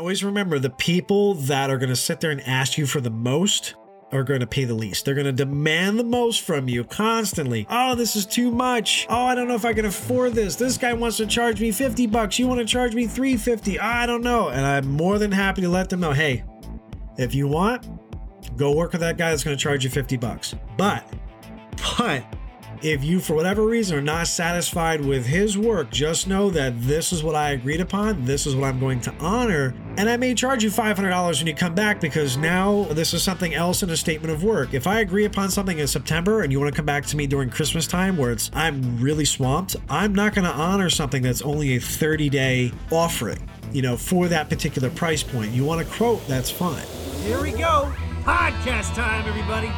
always remember the people that are going to sit there and ask you for the most are going to pay the least. They're going to demand the most from you constantly. Oh, this is too much. Oh, I don't know if I can afford this. This guy wants to charge me 50 bucks. You want to charge me 350. I don't know. And I'm more than happy to let them know, "Hey, if you want, go work with that guy that's going to charge you 50 bucks." But but if you, for whatever reason, are not satisfied with his work, just know that this is what I agreed upon. This is what I'm going to honor. And I may charge you $500 when you come back because now this is something else in a statement of work. If I agree upon something in September and you want to come back to me during Christmas time where it's I'm really swamped, I'm not going to honor something that's only a 30 day offering, you know, for that particular price point. You want to quote, that's fine. Here we go. Podcast time, everybody.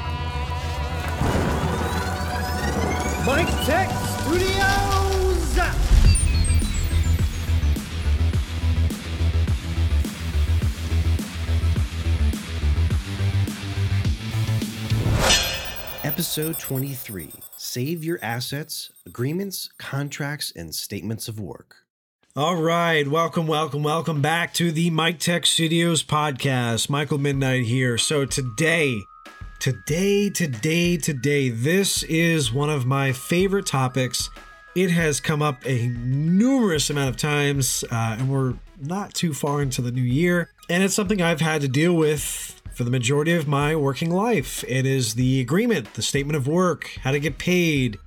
Mik Tek Studios. Episode 23 Save Your Assets, Agreements, Contracts, and Statements of Work. All right, welcome, welcome, welcome back to the Mik Tek Studios podcast. Michael MidKnight here. So today, today, today, today, this is one of my favorite topics. It has come up a numerous amount of times, uh, and we're not too far into the new year. And it's something I've had to deal with for the majority of my working life. It is the agreement, the statement of work, how to get paid,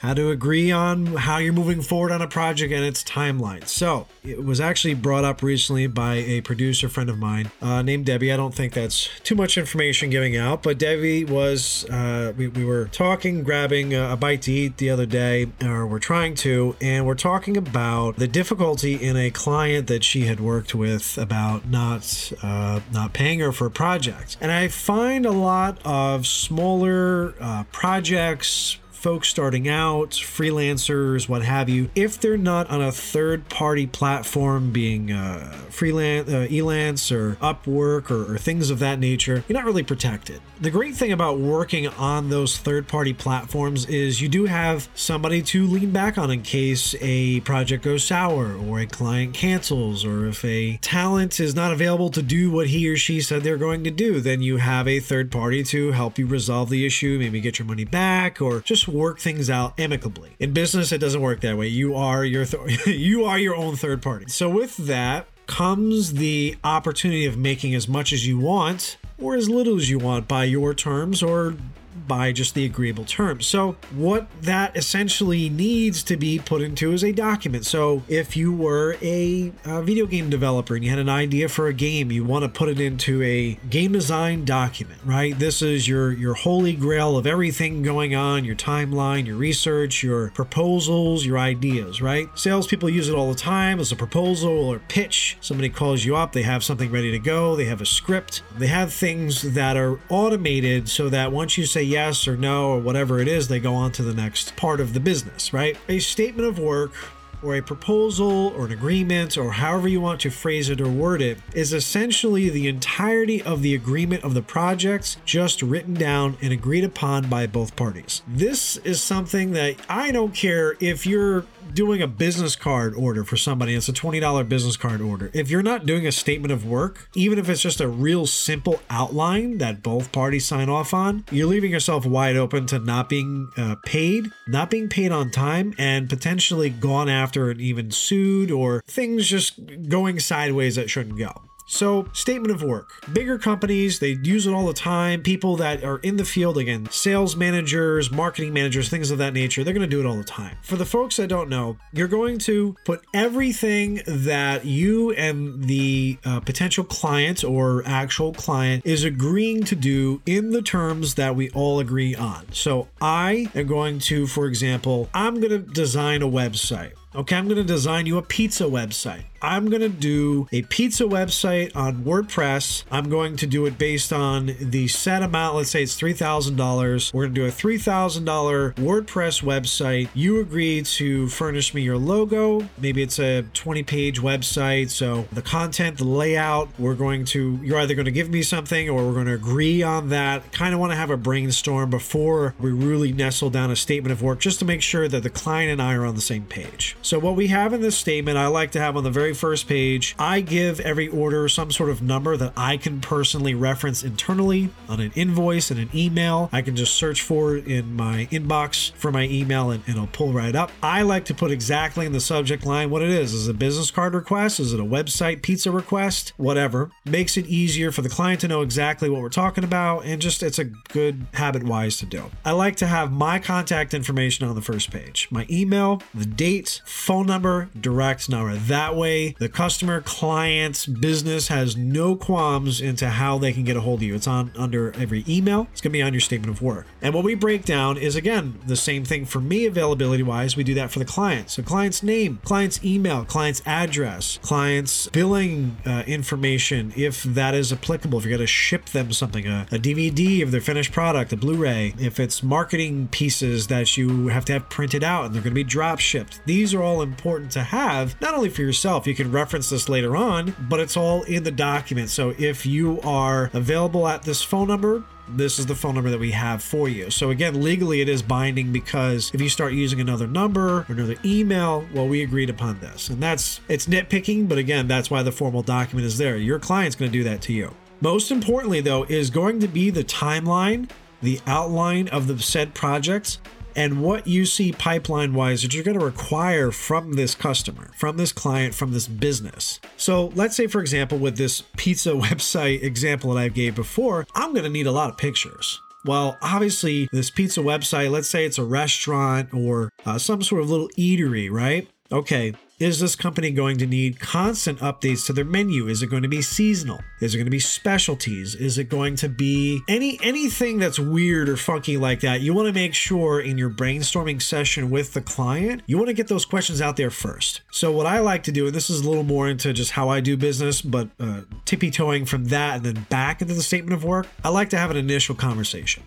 how to agree on how you're moving forward on a project and its timeline. So, it was actually brought up recently by a producer friend of mine uh, named Debbie. I don't think that's too much information giving out, but Debbie was, uh, we, we were talking, grabbing a, bite to eat the other day, or we're trying to, and we're talking about the difficulty in a client that she had worked with about not, uh, not paying her for a project. And I find a lot of smaller uh, projects, folks starting out, freelancers, what have you, if they're not on a third party platform, being uh, freelance, uh, Elance or Upwork or, or things of that nature, you're not really protected. The great thing about working on those third party platforms is you do have somebody to lean back on in case a project goes sour or a client cancels or if a talent is not available to do what he or she said they're going to do, then you have a third party to help you resolve the issue, maybe get your money back or just work things out amicably. In business, it doesn't work that way. You are your th- you are your own third party. So with that comes the opportunity of making as much as you want or as little as you want by your terms or by just the agreeable terms. So, what that essentially needs to be put into is a document. So, if you were a, a, video game developer and you had an idea for a game, you want to put it into a game design document, right? This is your your holy grail of everything going on, your timeline, your research, your proposals, your ideas, right? Salespeople use it all the time as a proposal or pitch. Somebody calls you up, they have something ready to go, they have a script, they have things that are automated so that once you say yes or no or whatever it is, they go on to the next part of the business, right? A statement of work or a proposal or an agreement or however you want to phrase it or word it is essentially the entirety of the agreement of the projects just written down and agreed upon by both parties. This is something that I don't care if you're doing a business card order for somebody, it's a $20 business card order. If you're not doing a statement of work, even if it's just a real simple outline that both parties sign off on, you're leaving yourself wide open to not being uh, paid, not being paid on time, and potentially gone after and even sued or things just going sideways that shouldn't go. So, statement of work. Bigger companies, they use it all the time. People that are in the field, again, sales managers, marketing managers, things of that nature, they're going to do it all the time. For the folks that don't know, you're going to put everything that you and the uh, potential client or actual client is agreeing to do in the terms that we all agree on. So, I am going to, for example, I'm going to design a website. Okay, I'm going to design you a pizza website. I'm going to do a pizza website on WordPress. I'm going to do it based on the set amount. Let's say it's $3,000. We're going to do a $3,000 WordPress website. You agree to furnish me your logo. Maybe it's a 20 page website. So the content, the layout, we're going to, you're either going to give me something or we're going to agree on that. Kind of want to have a brainstorm before we really nestle down a statement of work just to make sure that the client and I are on the same page. So what we have in this statement, I like to have on the very very first page, I give every order some sort of number that I can personally reference internally on an invoice and an email. I can just search for it in my inbox for my email and, and it'll pull right up. I like to put exactly in the subject line what it is. Is it a business card request? Is it a website pizza request? Whatever. Makes it easier for the client to know exactly what we're talking about and just it's a good habit wise to do. I like to have my contact information on the first page my email, the date, phone number, direct number. That way, the customer, client's business has no qualms into how they can get a hold of you. It's on under every email, it's going to be on your statement of work. And what we break down is again the same thing for me, availability wise. We do that for the client. So, client's name, client's email, client's address, client's billing uh, information, if that is applicable, if you're going to ship them something, a, a DVD of their finished product, a Blu ray, if it's marketing pieces that you have to have printed out and they're going to be drop shipped. These are all important to have, not only for yourself, you can reference this later on, but it's all in the document. So if you are available at this phone number, this is the phone number that we have for you. So again, legally it is binding because if you start using another number or another email, well, we agreed upon this. And that's it's nitpicking, but again, that's why the formal document is there. Your client's going to do that to you. Most importantly, though, is going to be the timeline, the outline of the said projects, and what you see pipeline wise that you're going to require from this customer, from this client, from this business. So let's say, for example, with this pizza website example that I gave before, I'm going to need a lot of pictures. Well, obviously, this pizza website, let's say it's a restaurant or uh, some sort of little eatery, right? Okay, is this company going to need constant updates to their menu? Is it going to be seasonal? Is it going to be specialties? Is it going to be any anything that's weird or funky like that? You want to make sure in your brainstorming session with the client, you want to get those questions out there first. So what I like to do, and this is a little more into just how I do business, but uh, tippy toeing from that and then back into the statement of work, I like to have an initial conversation.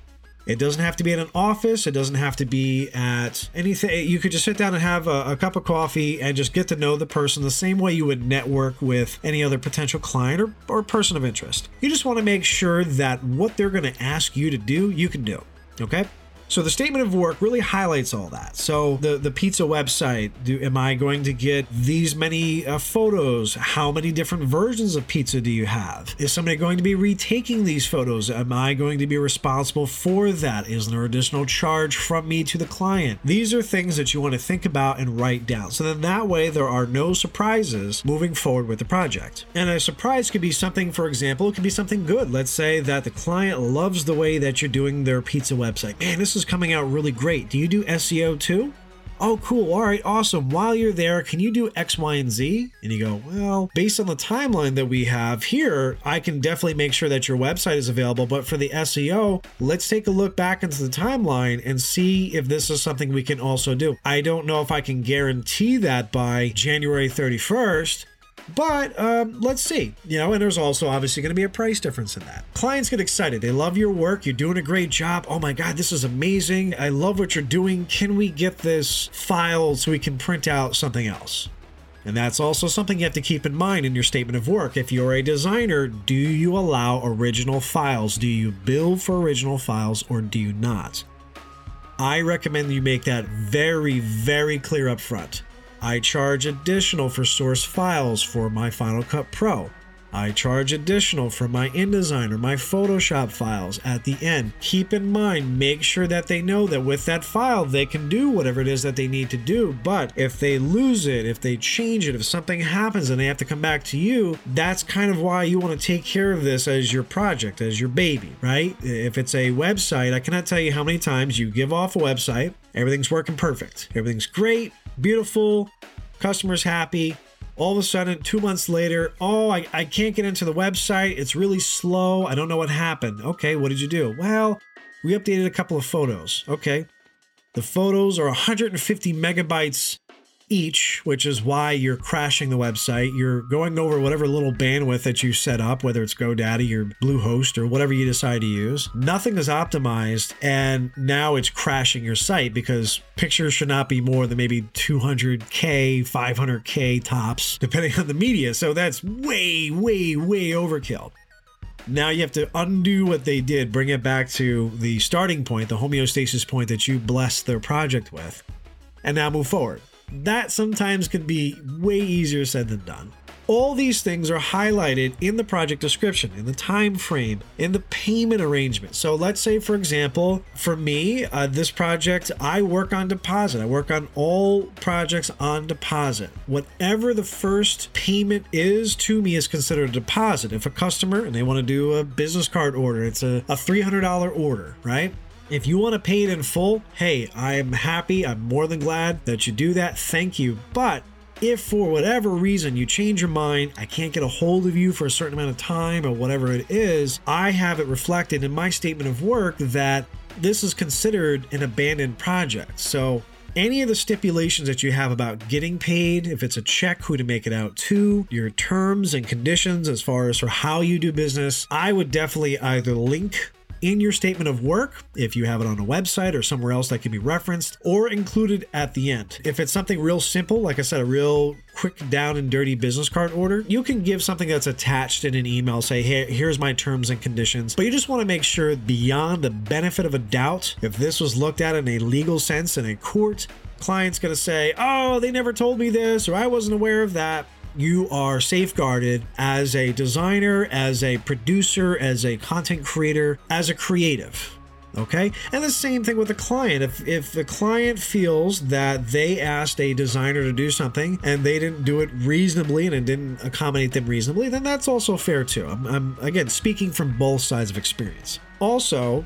It doesn't have to be in an office. It doesn't have to be at anything. You could just sit down and have a, a, cup of coffee and just get to know the person the same way you would network with any other potential client or, or person of interest. You just want to make sure that what they're going to ask you to do, you can do. Okay? So the statement of work really highlights all that. So the the pizza website, do am I going to get these many uh, photos? How many different versions of pizza do you have? Is somebody going to be retaking these photos? Am I going to be responsible for that? Is there additional charge from me to the client? These are things that you want to think about and write down. So then that way there are no surprises moving forward with the project. And a surprise could be something, for example, it could be something good. Let's say that the client loves the way that you're doing their pizza website. Man, this is coming out really great. Do you do SEO too? Oh, cool. All right, awesome. While you're there, can you do X, Y, and Z? And you go, well, based on the timeline that we have here, I can definitely make sure that your website is available. But for the SEO, let's take a look back into the timeline and see if this is something we can also do. I don't know if I can guarantee that by January 31st, but um, let's see. You know, and there's also obviously going to be a price difference in that. Clients get excited. They love your work. You're doing a great job. Oh my God, this is amazing. I love what you're doing. Can we get this file so we can print out something else? And that's also something you have to keep in mind in your statement of work. If you're a designer, do you allow original files? Do you bill for original files or do you not? I recommend you make that very, very clear up front. I charge additional for source files for my Final Cut Pro. I charge additional for my InDesign or my Photoshop files at the end. Keep in mind, make sure that they know that with that file, they can do whatever it is that they need to do. But if they lose it, if they change it, if something happens and they have to come back to you, that's kind of why you want to take care of this as your project, as your baby, right? If it's a website, I cannot tell you how many times you give off a website, everything's working perfect, everything's great, beautiful, customers happy. All of a sudden, two months later, oh, I, I can't get into the website. It's really slow. I don't know what happened. Okay, what did you do? Well, we updated a couple of photos. Okay. The photos are 150 megabytes each, which is why you're crashing the website. You're going over whatever little bandwidth that you set up, whether it's GoDaddy or Bluehost or whatever you decide to use. Nothing is optimized, and now it's crashing your site because pictures should not be more than maybe 200K, 500K tops, depending on the media. So that's way, way, way overkill. Now you have to undo what they did, bring it back to the starting point, the homeostasis point that you blessed their project with, and now move forward that sometimes can be way easier said than done. All these things are highlighted in the project description, in the time frame, in the payment arrangement. So let's say, for example, for me, uh, this project, I work on deposit. I work on all projects on deposit. Whatever the first payment is to me is considered a deposit. If a customer and they want to do a business card order, it's a, a $300 order, right? If you want to pay it in full, hey, I'm happy. I'm more than glad that you do that. Thank you. But if for whatever reason you change your mind, I can't get a hold of you for a certain amount of time or whatever it is, I have it reflected in my statement of work that this is considered an abandoned project. So any of the stipulations that you have about getting paid, if it's a check, who to make it out to, your terms and conditions as far as for how you do business, I would definitely either link in your statement of work, if you have it on a website or somewhere else that can be referenced, or included at the end. If it's something real simple, like I said, a real quick down and dirty business card order, you can give something that's attached in an email, say, hey, here's my terms and conditions. But you just want to make sure, beyond the benefit of a doubt, if this was looked at in a legal sense in a court, client's going to say, oh, they never told me this, or I wasn't aware of that you are safeguarded as a designer, as a producer, as a content creator, as a creative. Okay. And the same thing with the client. If if the client feels that they asked a designer to do something and they didn't do it reasonably and it didn't accommodate them reasonably, then that's also fair too. I'm, I'm again speaking from both sides of experience. Also,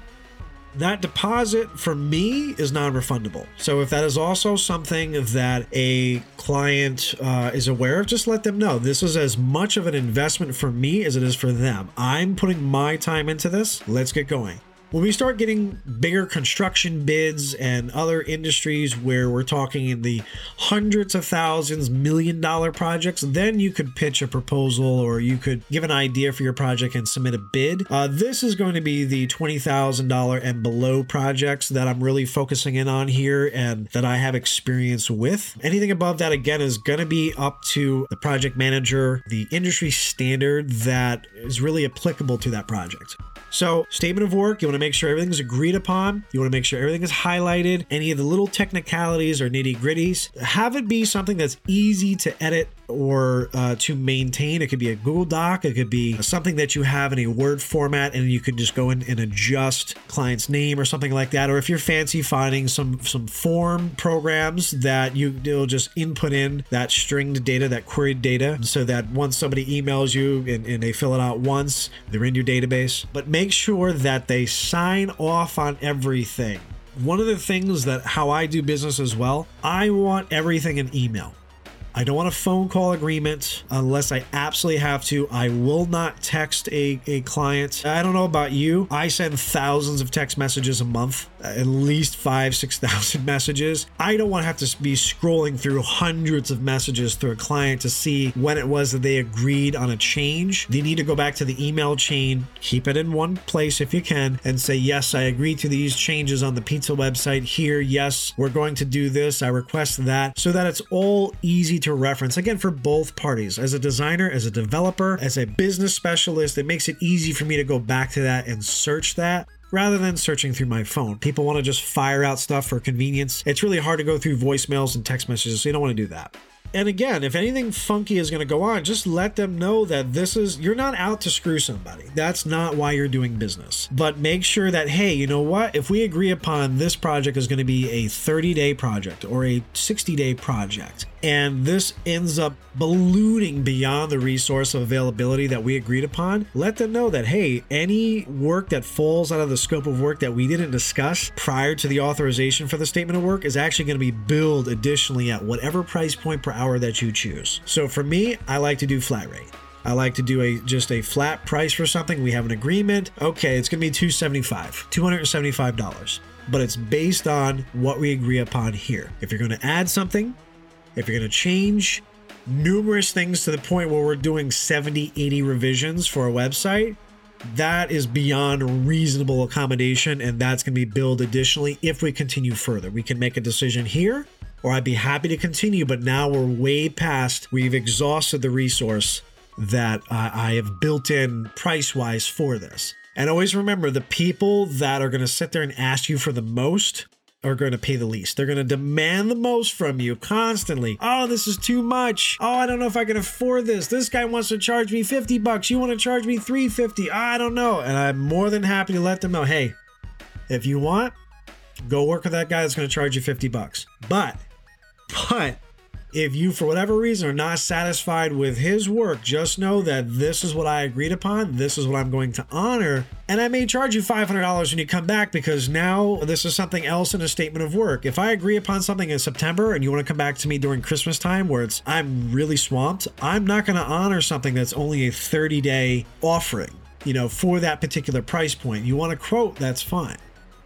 that deposit for me is non-refundable. So if that is also something that a client uh, is aware of, just let them know. This is as much of an investment for me as it is for them. I'm putting my time into this. Let's get going. When we start getting bigger construction bids and other industries where we're talking in the hundreds of thousands, million dollar projects, then you could pitch a proposal or you could give an idea for your project and submit a bid. Uh, this is going to be the $20,000 and below projects that I'm really focusing in on here and that I have experience with. Anything above that, again, is going to be up to the project manager, the industry standard that is really applicable to that project. So, statement of work, you want to make sure everything's agreed upon. You want to make sure everything is highlighted. Any of the little technicalities or nitty gritties, have it be something that's easy to edit or uh, to maintain. It could be a Google Doc, it could be something that you have in a Word format, and you could just go in and adjust client's name or something like that. Or if you're fancy finding some some form programs that you will just input in that stringed data, that queried data, so that once somebody emails you and, and they fill it out once, they're in your database. But make sure that they sign off on everything. One of the things that how I do business as well, I want everything in email. I don't want a phone call agreement unless I absolutely have to. I will not text a, a client. I don't know about you. I send thousands of text messages a month, at least five, 6,000 messages. I don't want to have to be scrolling through hundreds of messages through a client to see when it was that they agreed on a change. They need to go back to the email chain, keep it in one place if you can, and say, Yes, I agree to these changes on the pizza website here. Yes, we're going to do this. I request that so that it's all easy to to reference again for both parties. As a designer, as a developer, as a business specialist, it makes it easy for me to go back to that and search that rather than searching through my phone. People want to just fire out stuff for convenience. It's really hard to go through voicemails and text messages, so you don't want to do that. And again, if anything funky is going to go on, just let them know that this is, you're not out to screw somebody. That's not why you're doing business. But make sure that, hey, you know what? If we agree upon this project is going to be a 30 day project or a 60 day project, and this ends up ballooning beyond the resource of availability that we agreed upon, let them know that, hey, any work that falls out of the scope of work that we didn't discuss prior to the authorization for the statement of work is actually going to be billed additionally at whatever price point per hour that you choose. So for me, I like to do flat rate. I like to do a just a flat price for something. We have an agreement. Okay, it's going to be 275, $275. But it's based on what we agree upon here. If you're going to add something, if you're going to change numerous things to the point where we're doing 70, 80 revisions for a website, that is beyond reasonable accommodation and that's going to be billed additionally if we continue further. We can make a decision here or I'd be happy to continue, but now we're way past, we've exhausted the resource that I have built in price wise for this. And always remember the people that are going to sit there and ask you for the most are going to pay the least. They're going to demand the most from you constantly. Oh, this is too much. Oh, I don't know if I can afford this. This guy wants to charge me 50 bucks. You want to charge me 350. I don't know. And I'm more than happy to let them know, "Hey, if you want, go work with that guy that's going to charge you 50 bucks." But but if you, for whatever reason, are not satisfied with his work, just know that this is what I agreed upon. This is what I'm going to honor. And I may charge you $500 when you come back because now this is something else in a statement of work. If I agree upon something in September and you want to come back to me during Christmas time where it's I'm really swamped, I'm not going to honor something that's only a 30 day offering, you know, for that particular price point. You want to quote, that's fine.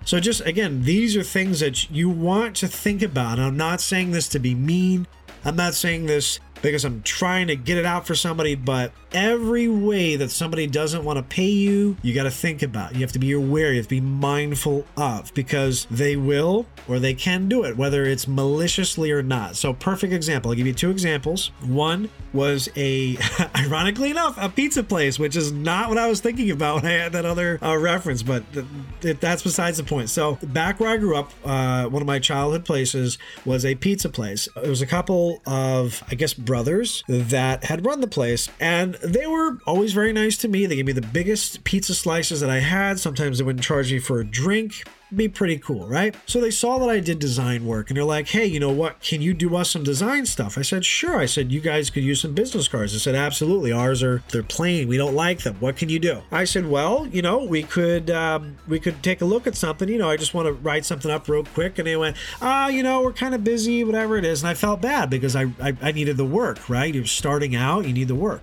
So, just again, these are things that you want to think about. I'm not saying this to be mean. I'm not saying this because I'm trying to get it out for somebody, but every way that somebody doesn't want to pay you, you got to think about. You have to be aware, you have to be mindful of because they will or they can do it, whether it's maliciously or not. So, perfect example. I'll give you two examples. One was a, ironically enough, a pizza place, which is not what I was thinking about when I had that other uh, reference, but th- th- that's besides the point. So, back where I grew up, uh, one of my childhood places was a pizza place. It was a couple of, I guess, brothers that had run the place, and they were always very nice to me. They gave me the biggest pizza slices that I had. Sometimes they wouldn't charge me for a drink be pretty cool, right? So they saw that I did design work and they're like, hey, you know what? Can you do us some design stuff? I said, sure. I said, you guys could use some business cards. I said, absolutely. Ours are, they're plain. We don't like them. What can you do? I said, well, you know, we could, um, we could take a look at something. You know, I just want to write something up real quick. And they went, ah, you know, we're kind of busy, whatever it is. And I felt bad because I, I, I needed the work, right? You're starting out, you need the work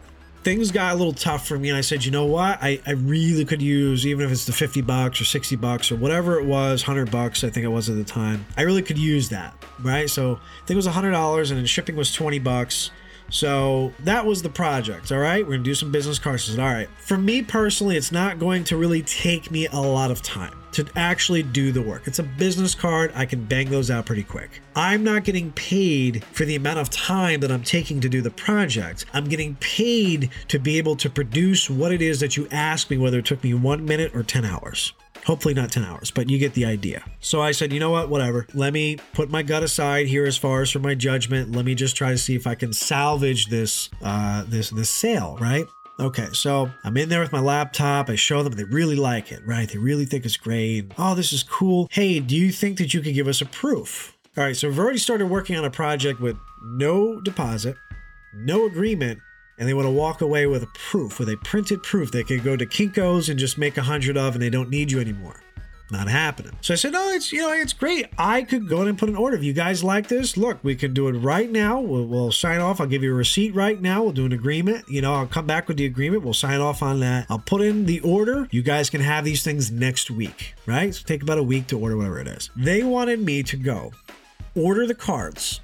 things got a little tough for me and i said you know what? I, I really could use even if it's the 50 bucks or 60 bucks or whatever it was 100 bucks i think it was at the time i really could use that right? So i think it was $100 and then shipping was 20 bucks. So that was the project. All right, we're gonna do some business cards. All right, for me personally, it's not going to really take me a lot of time to actually do the work. It's a business card. I can bang those out pretty quick. I'm not getting paid for the amount of time that I'm taking to do the project. I'm getting paid to be able to produce what it is that you ask me, whether it took me one minute or 10 hours. Hopefully not 10 hours, but you get the idea. So I said, you know what, whatever. Let me put my gut aside here as far as for my judgment. Let me just try to see if I can salvage this uh this this sale, right? Okay, so I'm in there with my laptop. I show them, they really like it, right? They really think it's great. Oh, this is cool. Hey, do you think that you could give us a proof? All right, so we've already started working on a project with no deposit, no agreement, and they want to walk away with a proof, with a printed proof they can go to Kinko's and just make a hundred of and they don't need you anymore. Not happening. So I said, "No, it's you know it's great. I could go in and put an order. If you guys like this, look, we can do it right now. We'll, we'll sign off. I'll give you a receipt right now. We'll do an agreement. You know, I'll come back with the agreement. We'll sign off on that. I'll put in the order. You guys can have these things next week, right? So take about a week to order whatever it is. They wanted me to go order the cards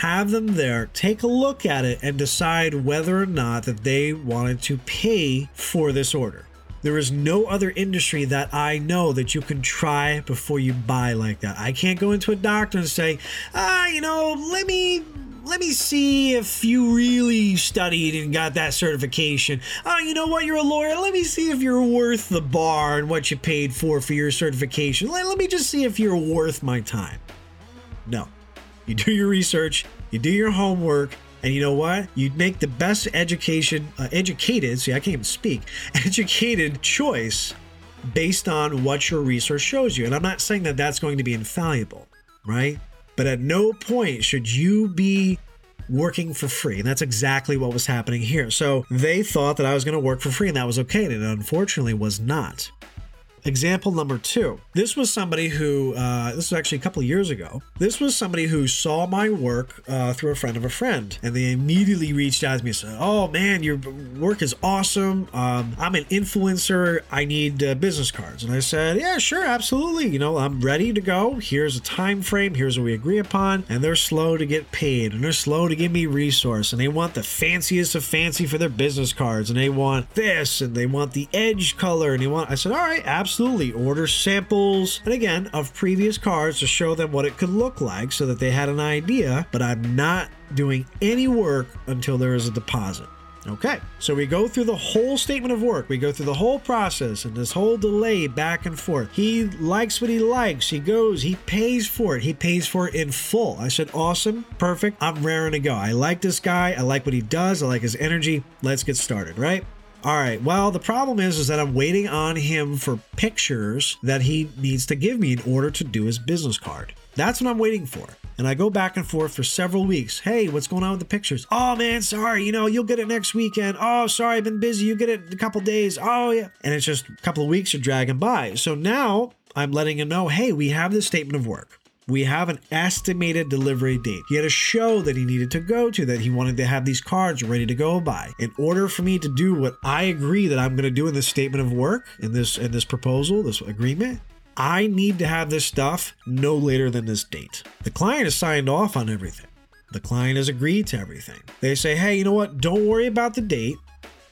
have them there, take a look at it, and decide whether or not that they wanted to pay for this order. There is no other industry that I know that you can try before you buy like that. I can't go into a doctor and say, ah, you know, let me let me see if you really studied and got that certification. Oh, you know what? You're a lawyer. Let me see if you're worth the bar and what you paid for for your certification. Let, let me just see if you're worth my time. No. You do your research, you do your homework, and you know what? You'd make the best education, uh, educated, see, I can't even speak, educated choice based on what your research shows you. And I'm not saying that that's going to be infallible, right? But at no point should you be working for free. And that's exactly what was happening here. So they thought that I was going to work for free and that was okay. And it unfortunately was not. Example number two. This was somebody who, uh, this was actually a couple years ago. This was somebody who saw my work uh, through a friend of a friend, and they immediately reached out to me and said, "Oh man, your work is awesome. Um, I'm an influencer. I need uh, business cards." And I said, "Yeah, sure, absolutely. You know, I'm ready to go. Here's a time frame. Here's what we agree upon." And they're slow to get paid, and they're slow to give me resource, and they want the fanciest of fancy for their business cards, and they want this, and they want the edge color, and they want. I said, "All right, absolutely." Absolutely order samples and again of previous cards to show them what it could look like so that they had an idea but i'm not doing any work until there is a deposit Okay, so we go through the whole statement of work. We go through the whole process and this whole delay back and forth. He likes what he likes. He goes, he pays for it. He pays for it in full. I said, awesome, perfect. I'm raring to go. I like this guy. I like what he does. I like his energy. Let's get started, right? All right. Well, the problem is, is that I'm waiting on him for pictures that he needs to give me in order to do his business card. That's what I'm waiting for. And I go back and forth for several weeks. Hey, what's going on with the pictures? Oh man, sorry. You know, you'll get it next weekend. Oh, sorry, I've been busy. You get it in a couple days. Oh yeah. And it's just a couple of weeks are dragging by. So now I'm letting him know, hey, we have this statement of work. We have an estimated delivery date. He had a show that he needed to go to that he wanted to have these cards ready to go by. In order for me to do what I agree that I'm going to do in this statement of work, in this in this proposal, this agreement, I need to have this stuff no later than this date. The client has signed off on everything. The client has agreed to everything. They say, hey, you know what? Don't worry about the date.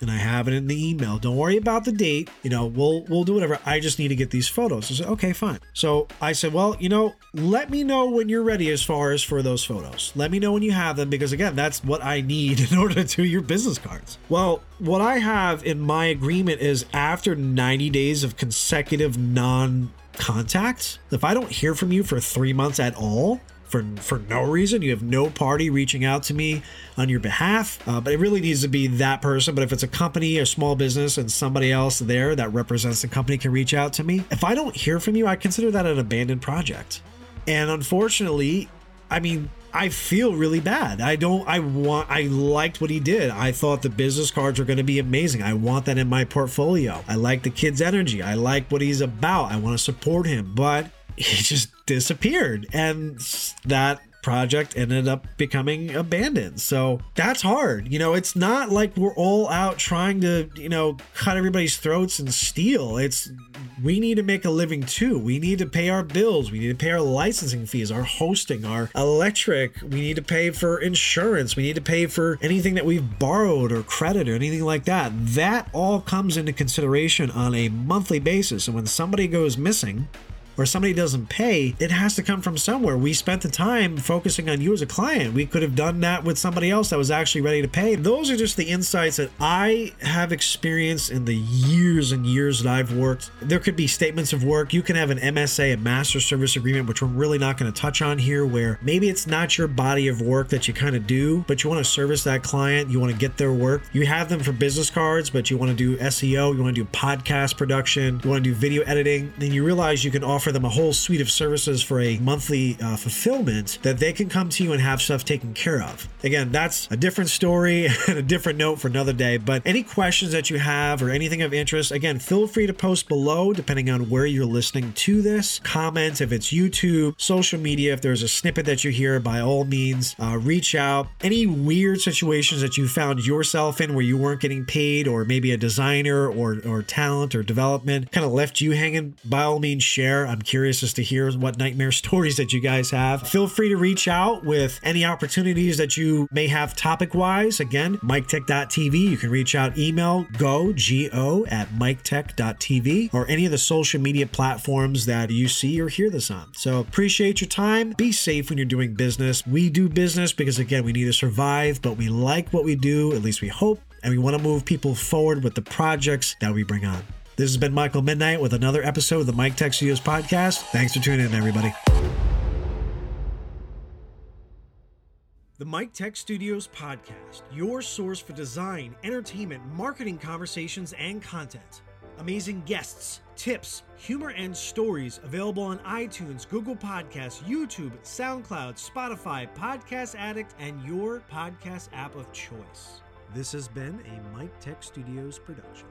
And I have it in the email. Don't worry about the date. You know, we'll we'll do whatever. I just need to get these photos. I said, okay, fine. So I said, well, you know, let me know when you're ready as far as for those photos. Let me know when you have them because again, that's what I need in order to do your business cards. Well, what I have in my agreement is after 90 days of consecutive non contact, if I don't hear from you for three months at all, for for no reason, you have no party reaching out to me on your behalf. Uh, but it really needs to be that person. But if it's a company, a small business, and somebody else there that represents the company can reach out to me, if I don't hear from you, I consider that an abandoned project. And unfortunately, I mean, I feel really bad. I don't, I want, I liked what he did. I thought the business cards were going to be amazing. I want that in my portfolio. I like the kid's energy. I like what he's about. I want to support him, but he just disappeared. And that project ended up becoming abandoned. So that's hard. You know, it's not like we're all out trying to, you know, cut everybody's throats and steal. It's we need to make a living too. We need to pay our bills. We need to pay our licensing fees, our hosting, our electric. We need to pay for insurance. We need to pay for anything that we've borrowed or credit or anything like that. That all comes into consideration on a monthly basis. And when somebody goes missing, or somebody doesn't pay, it has to come from somewhere. We spent the time focusing on you as a client. We could have done that with somebody else that was actually ready to pay. Those are just the insights that I have experienced in the years and years that I've worked. There could be statements of work. You can have an MSA, a master service agreement, which we're really not going to touch on here, where maybe it's not your body of work that you kind of do, but you want to service that client. You want to get their work. You have them for business cards, but you want to do SEO, you want to do podcast production, you want to do video editing. Then you realize you can offer offer them a whole suite of services for a monthly uh, fulfillment that they can come to you and have stuff taken care of. Again, that's a different story and a different note for another day. But any questions that you have or anything of interest, again, feel free to post below depending on where you're listening to this. Comment if it's YouTube, social media, if there's a snippet that you hear, by all means, uh, reach out. Any weird situations that you found yourself in where you weren't getting paid, or maybe a designer or, or talent or development kind of left you hanging, by all means, share. I'm curious as to hear what nightmare stories that you guys have. Feel free to reach out with any opportunities that you may have topic wise. Again, miktek.tv. You can reach out, email go, G-O, at miktek.tv or any of the social media platforms that you see or hear this on. So appreciate your time. Be safe when you're doing business. We do business because, again, we need to survive, but we like what we do, at least we hope, and we want to move people forward with the projects that we bring on. This has been Michael MidKnight with another episode of the Mik Tek Studios podcast. Thanks for tuning in, everybody. The Mik Tek Studios podcast, your source for design, entertainment, marketing conversations, and content. Amazing guests, tips, humor, and stories available on iTunes, Google Podcasts, YouTube, SoundCloud, Spotify, Podcast Addict, and your podcast app of choice. This has been a Mik Tek Studios production.